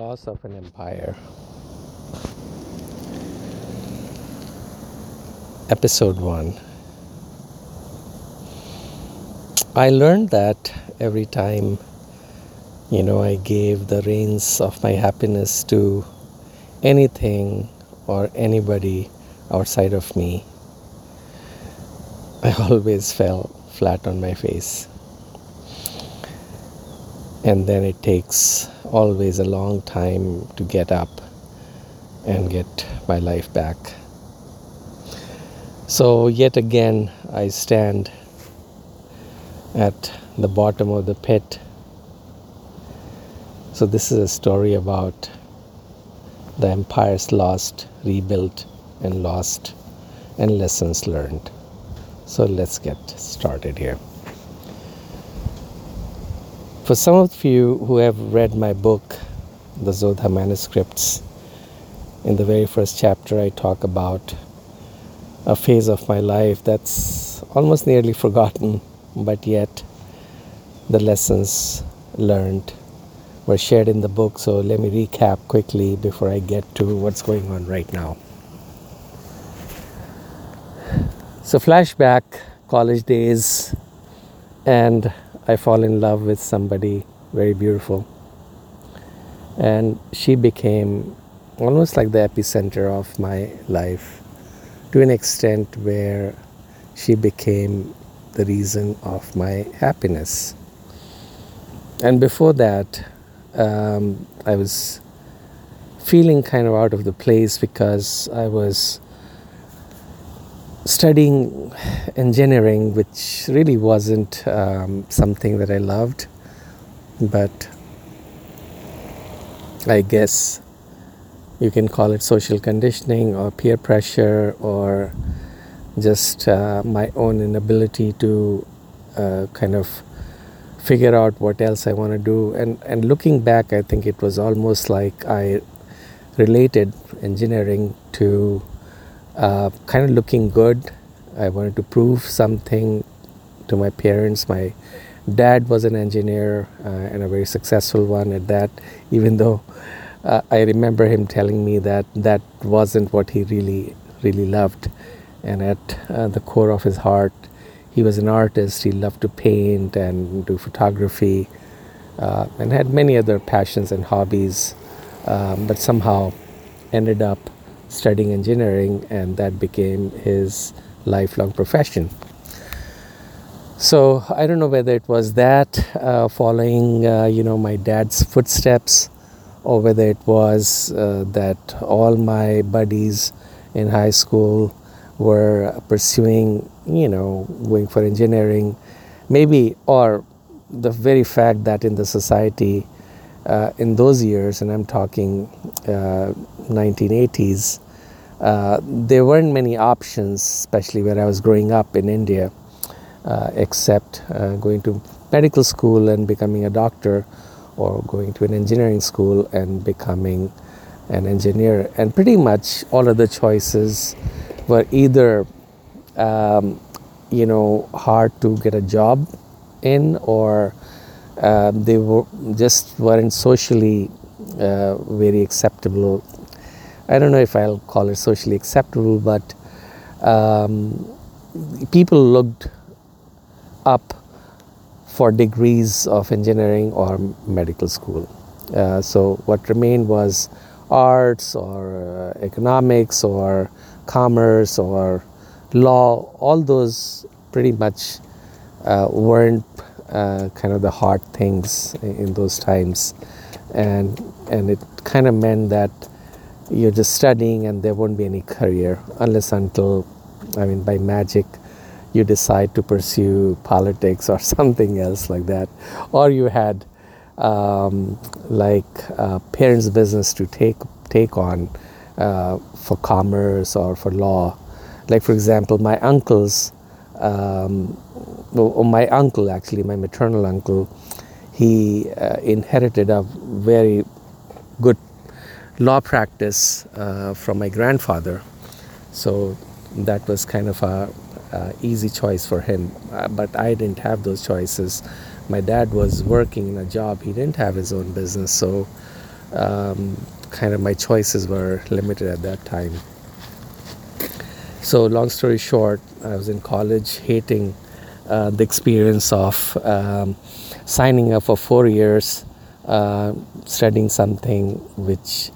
Loss of an Empire. Episode 1. I learned that every time, you know, I gave the reins of my happiness to anything or anybody outside of me, I always fell flat on my face. And then it takes always a long time to get up and get my life back. So, yet again, I stand at the bottom of the pit. So, this is a story about the empires lost, rebuilt, and lost, and lessons learned. So, let's get started here. For some of you who have read my book, The Zodha Manuscripts, in the very first chapter, I talk about a phase of my life that's almost nearly forgotten, but yet the lessons learned were shared in the book. So let me recap quickly before I get to what's going on right now. So, flashback, college days, and I fall in love with somebody very beautiful. And she became almost like the epicenter of my life to an extent where she became the reason of my happiness. And before that, um, I was feeling kind of out of the place because I was studying engineering, which really wasn't um, something that I loved, but I guess you can call it social conditioning or peer pressure or just uh, my own inability to uh, kind of figure out what else I want to do. And, and looking back, I think it was almost like I related engineering to uh, kind of looking good. I wanted to prove something to my parents. My dad was an engineer uh, and a very successful one at that, even though uh, I remember him telling me that that wasn't what he really, really loved. And at uh, the core of his heart, he was an artist. He loved to paint and do photography uh, and had many other passions and hobbies, um, but somehow ended up studying engineering, and that became his lifelong profession. So I don't know whether it was that uh, following, uh, you know, my dad's footsteps, or whether it was uh, that all my buddies in high school were pursuing, you know, going for engineering, maybe, or the very fact that in the society uh, in those years, and I'm talking uh, 1980s, uh, there weren't many options, especially where I was growing up in India, uh, except uh, going to medical school and becoming a doctor, or going to an engineering school and becoming an engineer. And pretty much all of the choices were either, um, you know, hard to get a job in or um, they were just weren't socially uh, very acceptable. I don't know if I'll call it socially acceptable, but um, people looked up for degrees of engineering or medical school. Uh, so what remained was arts or uh, economics or commerce or law. All those pretty much uh, weren't kind of the hard things in those times, and and it kind of meant that you're just studying and there won't be any career unless until, I mean, by magic, you decide to pursue politics or something else like that, or you had um, like uh, parents' business to take take on uh, for commerce or for law. Like for example, my uncles um, well, my uncle actually, my maternal uncle, he uh, inherited a very good law practice uh, from my grandfather. So that was kind of a, a easy choice for him. Uh, but I didn't have those choices. My dad was working in a job; he didn't have his own business, so um, kind of my choices were limited at that time. So, long story short, I was in college hating uh, the experience of um, signing up for four years, uh, studying something which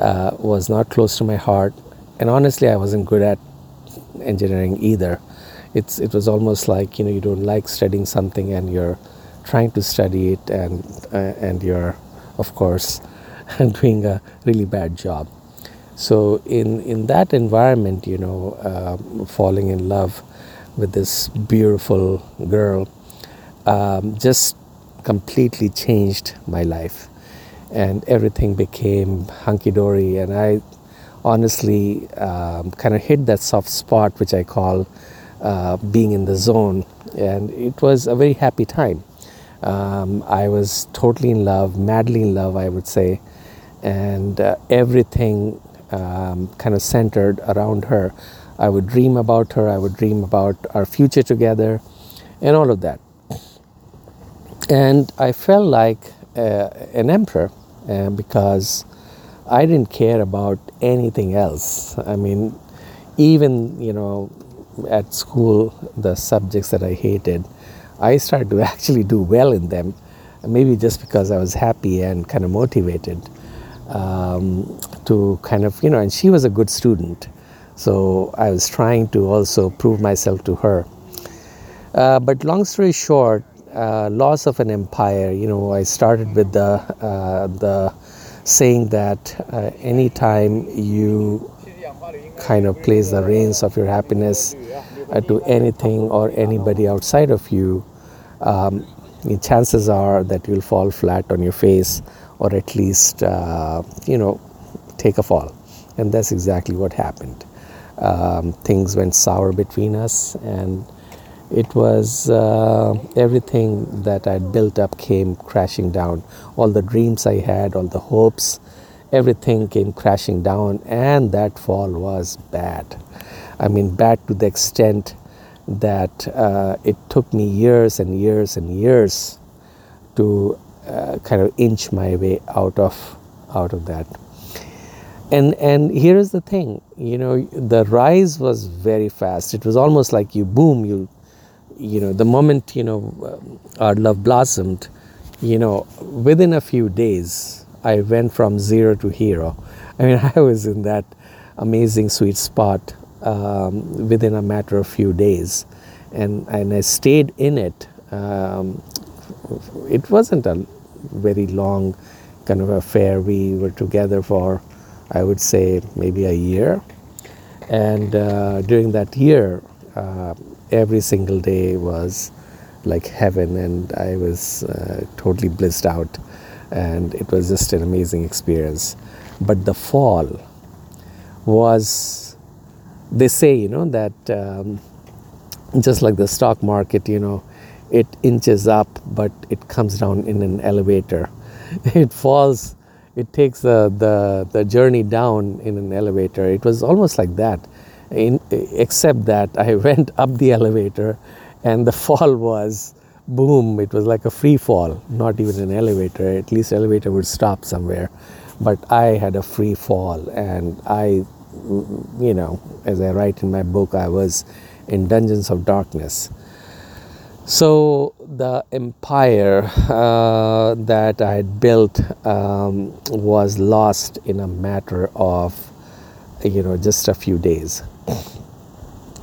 uh, was not close to my heart. And honestly, I wasn't good at engineering either. It's, it was almost like you know you don't like studying something and you're trying to study it and uh, and you're of course doing a really bad job. So in in that environment, you know, uh, falling in love with this beautiful girl um, just completely changed my life, and everything became hunky dory. And I honestly um, kind of hit that soft spot, which I call uh, being in the zone, and it was a very happy time. Um, I was totally in love, madly in love, I would say, and uh, everything um, kind of centered around her. I would dream about her, I would dream about our future together, and all of that. And I felt like uh, an emperor uh, because I didn't care about anything else. I mean, even, you know, at school, the subjects that I hated, I started to actually do well in them, maybe just because I was happy and kind of motivated um, to kind of, you know, and she was a good student. So I was trying to also prove myself to her. Uh, but long story short, uh, loss of an empire, you know, I started with the, uh, the saying that uh, anytime you kind of place the reins of your happiness uh, to anything or anybody outside of you, um, chances are that you'll fall flat on your face or at least, uh, you know, take a fall. And that's exactly what happened. Um, things went sour between us, and it was uh, everything that I'd built up came crashing down. All the dreams I had, all the hopes, everything came crashing down, and that fall was bad. I mean, bad to the extent that uh, it took me years and years and years to uh, kind of inch my way out of out of that and and here is the thing you know the rise was very fast. It was almost like you boom you you know the moment you know uh, our love blossomed you know within a few days i went from zero to hero. I mean i was in that amazing sweet spot um, within a matter of few days. And and i stayed in it. Um, it wasn't a very long kind of affair. We were together for, I would say, maybe a year. And uh, during that year, uh, every single day was like heaven, and I was uh, totally blissed out. And it was just an amazing experience. But the fall was, they say, you know, that um, just like the stock market, you know, it inches up, but it comes down in an elevator. It falls, it takes the, the, the journey down in an elevator. It was almost like that, in, except that I went up the elevator and the fall was boom, it was like a free fall, not even an elevator. At least elevator would stop somewhere. But I had a free fall and I, you know, as I write in my book, I was in dungeons of darkness so the empire uh, that I had built um, was lost in a matter of, you know, just a few days.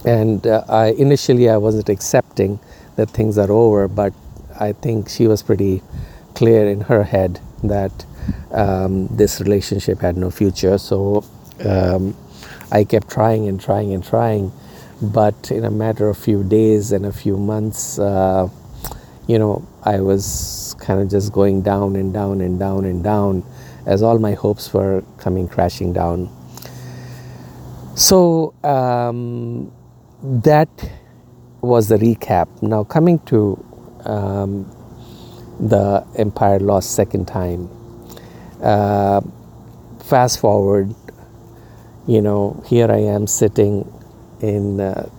And uh, I initially I wasn't accepting that things are over, but I think she was pretty clear in her head that um, this relationship had no future. So um, I kept trying and trying and trying but in a matter of few days and a few months, uh, you know, I was kind of just going down and down and down and down as all my hopes were coming crashing down. So um, that was the recap. Now, coming to um, the Empire Lost Second Time, uh, fast forward, you know, here I am sitting in uh,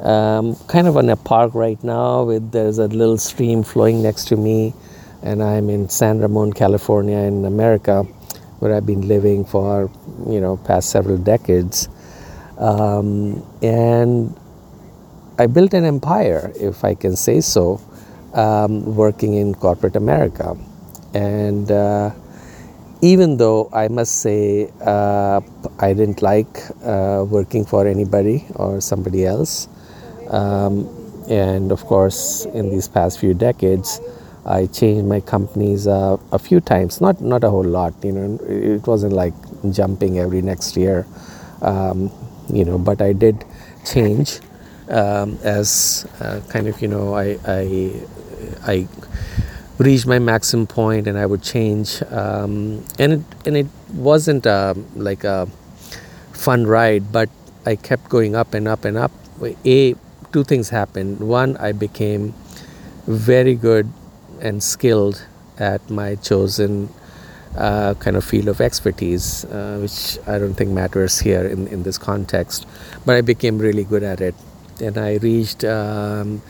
um, kind of in a park right now with there's a little stream flowing next to me and I'm in San Ramon, California, in America, where I've been living for you know past several decades, um, and I built an empire, if I can say so, um, working in corporate America, and. Uh, even though I must say uh, I didn't like uh, working for anybody or somebody else, um, and of course, in these past few decades, I changed my companies uh, a few times. Not not a whole lot, you know. It wasn't like jumping every next year, um, you know. But I did change um, as uh, kind of you know I I I reached my maximum point and I would change. Um, and it and it wasn't um, like a fun ride, but I kept going up and up and up. A two things happened. One, I became very good and skilled at my chosen uh, kind of field of expertise, uh, which I don't think matters here in, in this context. But I became really good at it, and I reached. Um,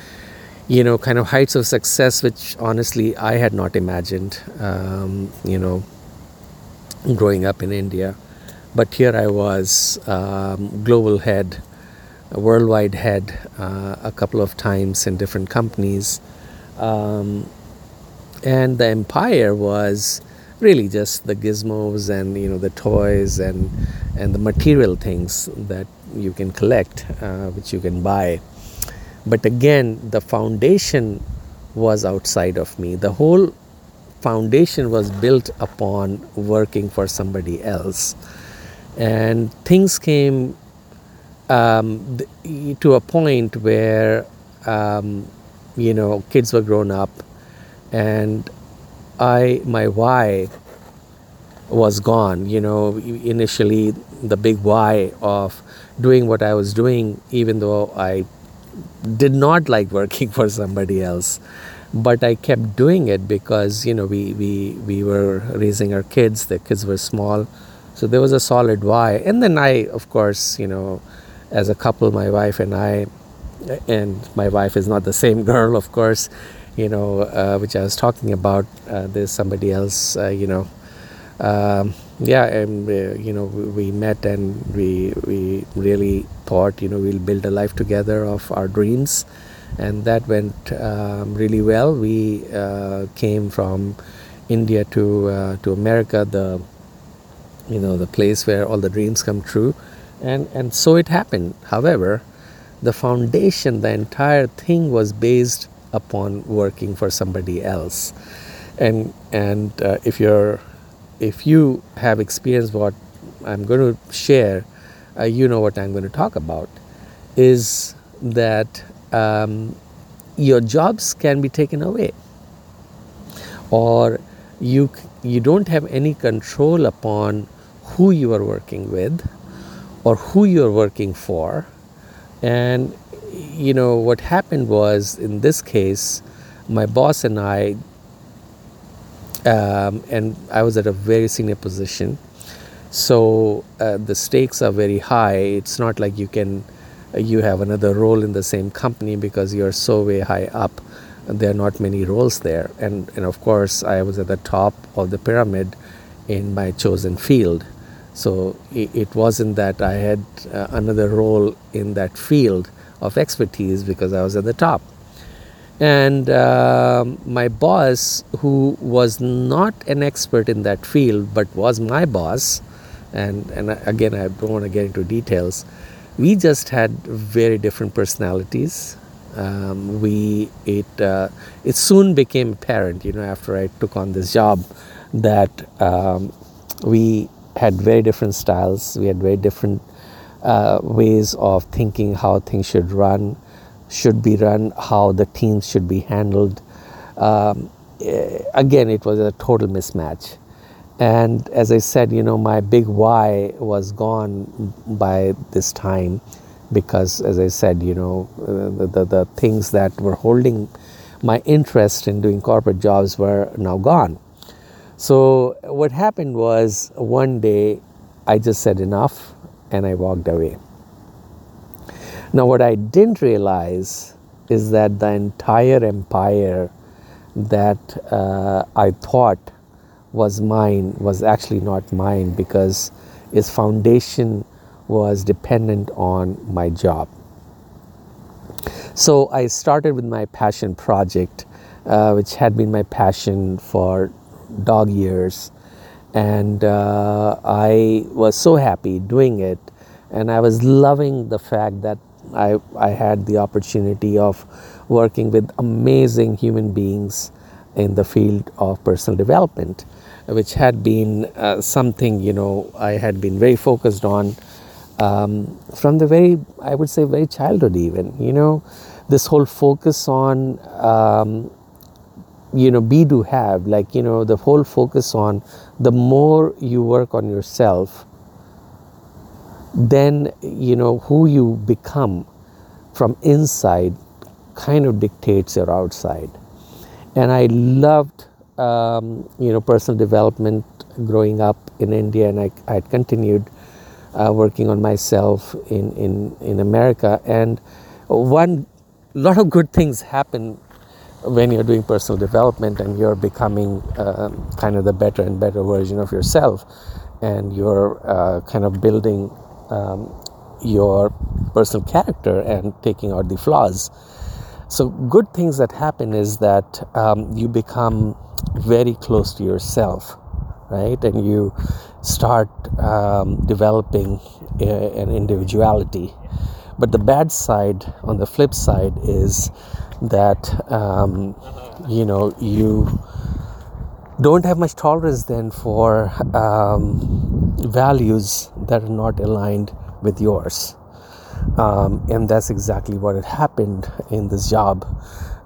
you know, kind of heights of success, which honestly I had not imagined, um, you know, growing up in India. But here I was, um, global head, worldwide head, uh, a couple of times in different companies. Um, and the empire was really just the gizmos and you know the toys and and the material things that you can collect, uh, which you can buy. But again, the foundation was outside of me. The whole foundation was built upon working for somebody else. And things came um, to a point where, um, you know, kids were grown up, and I, my why was gone. You know, initially the big why of doing what I was doing, even though I did not like working for somebody else but i kept doing it because you know we we we were raising our kids the kids were small. So there was a solid why. And then i of course you know as a couple my wife and i and my wife is not the same girl of course you know uh, which i was talking about uh, there's somebody else uh, you know um, yeah, and uh, you know we met and we we really thought you know we'll build a life together of our dreams, and that went um, really well. We uh, came from India to uh, to America, the you know the place where all the dreams come true, and and so it happened. However, the foundation, the entire thing was based upon working for somebody else, and and uh, if you're if you have experienced what I'm going to share, uh, you know what I'm going to talk about, is that um, your jobs can be taken away, or you you don't have any control upon who you are working with, or who you are working for, and you know what happened was in this case, my boss and I um, and I was at a very senior position. So uh, the stakes are very high. It's not like you can uh, you have another role in the same company because you're so way high up. There are not many roles there, and and of course I was at the top of the pyramid in my chosen field. So it, it wasn't that I had uh, another role in that field of expertise because I was at the top and uh, my boss who was not an expert in that field but was my boss and and again I don't want to get into details we just had very different personalities. Um, we it uh, it soon became apparent you know after I took on this job that um, we had very different styles we had very different uh, ways of thinking how things should run should be run, how the teams should be handled. Um, eh, again, it was a total mismatch. And as I said, you know, my big why was gone by this time because, as I said, you know, uh, the, the, the things that were holding my interest in doing corporate jobs were now gone. So, what happened was one day I just said enough and I walked away. Now, what I didn't realize is that the entire empire that uh, I thought was mine was actually not mine because its foundation was dependent on my job. So I started with my passion project, uh, which had been my passion for dog years. And uh, I was so happy doing it. And I was loving the fact that I, I had the opportunity of working with amazing human beings in the field of personal development, which had been uh, something, you know, I had been very focused on um, from the very, I would say, very childhood, even. You know, this whole focus on, um, you know, be do have, like, you know, the whole focus on the more you work on yourself, then, you know, who you become from inside kind of dictates your outside. And I loved, um, you know, personal development growing up in India, and I, I had continued uh, working on myself in, in, in America. And one lot of good things happen when you're doing personal development and you're becoming uh, kind of the better and better version of yourself, and you're uh, kind of building um, your personal character and taking out the flaws. So, good things that happen is that um, you become very close to yourself right? And you start um, developing a, an individuality. But the bad side, on the flip side, is that um, you know you don't have much tolerance then for um, values that are not aligned with yours. Um, and that's exactly what had happened in this job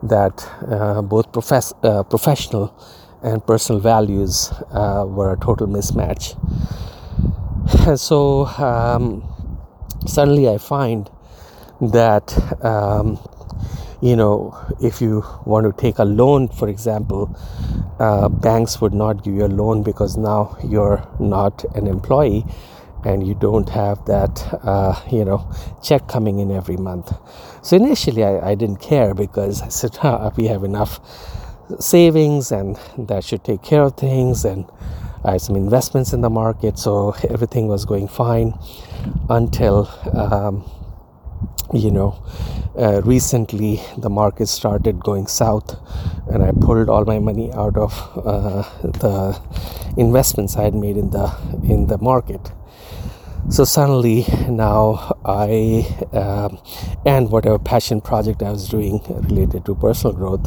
that uh, both profess- uh, professional and personal values uh, were a total mismatch. And so um, suddenly I find that um, you know if you want to take a loan, for example, uh, banks would not give you a loan because now you're not an employee and you don't have that uh, you know check coming in every month. So initially I, I didn't care because i said ah, we have enough savings and that should take care of things and I had some investments in the market so everything was going fine until um, you know uh, recently the market started going south and I pulled all my money out of uh, the investments I had made in the in the market. So suddenly now i uh, and whatever passion project i was doing related to personal growth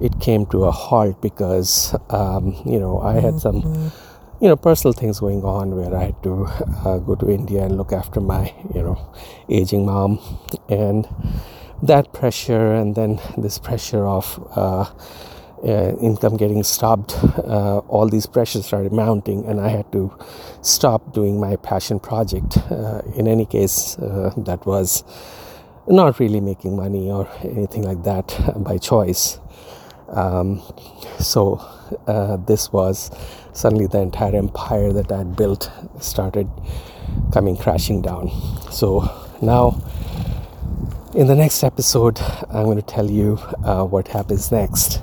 it came to a halt because um, you know i had some you know personal things going on where i had to uh, go to india and look after my you know aging mom and that pressure and then this pressure of uh, uh, income getting stopped, uh, all these pressures started mounting, and I had to stop doing my passion project. Uh, in any case, uh, that was not really making money or anything like that by choice. Um, so, uh, this was suddenly the entire empire that I had built started coming crashing down. So, now in the next episode, I'm going to tell you uh, what happens next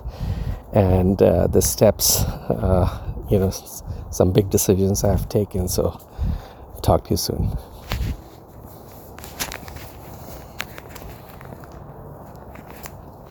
and uh, the steps, uh, you know, some big decisions I've taken. So, talk to you soon.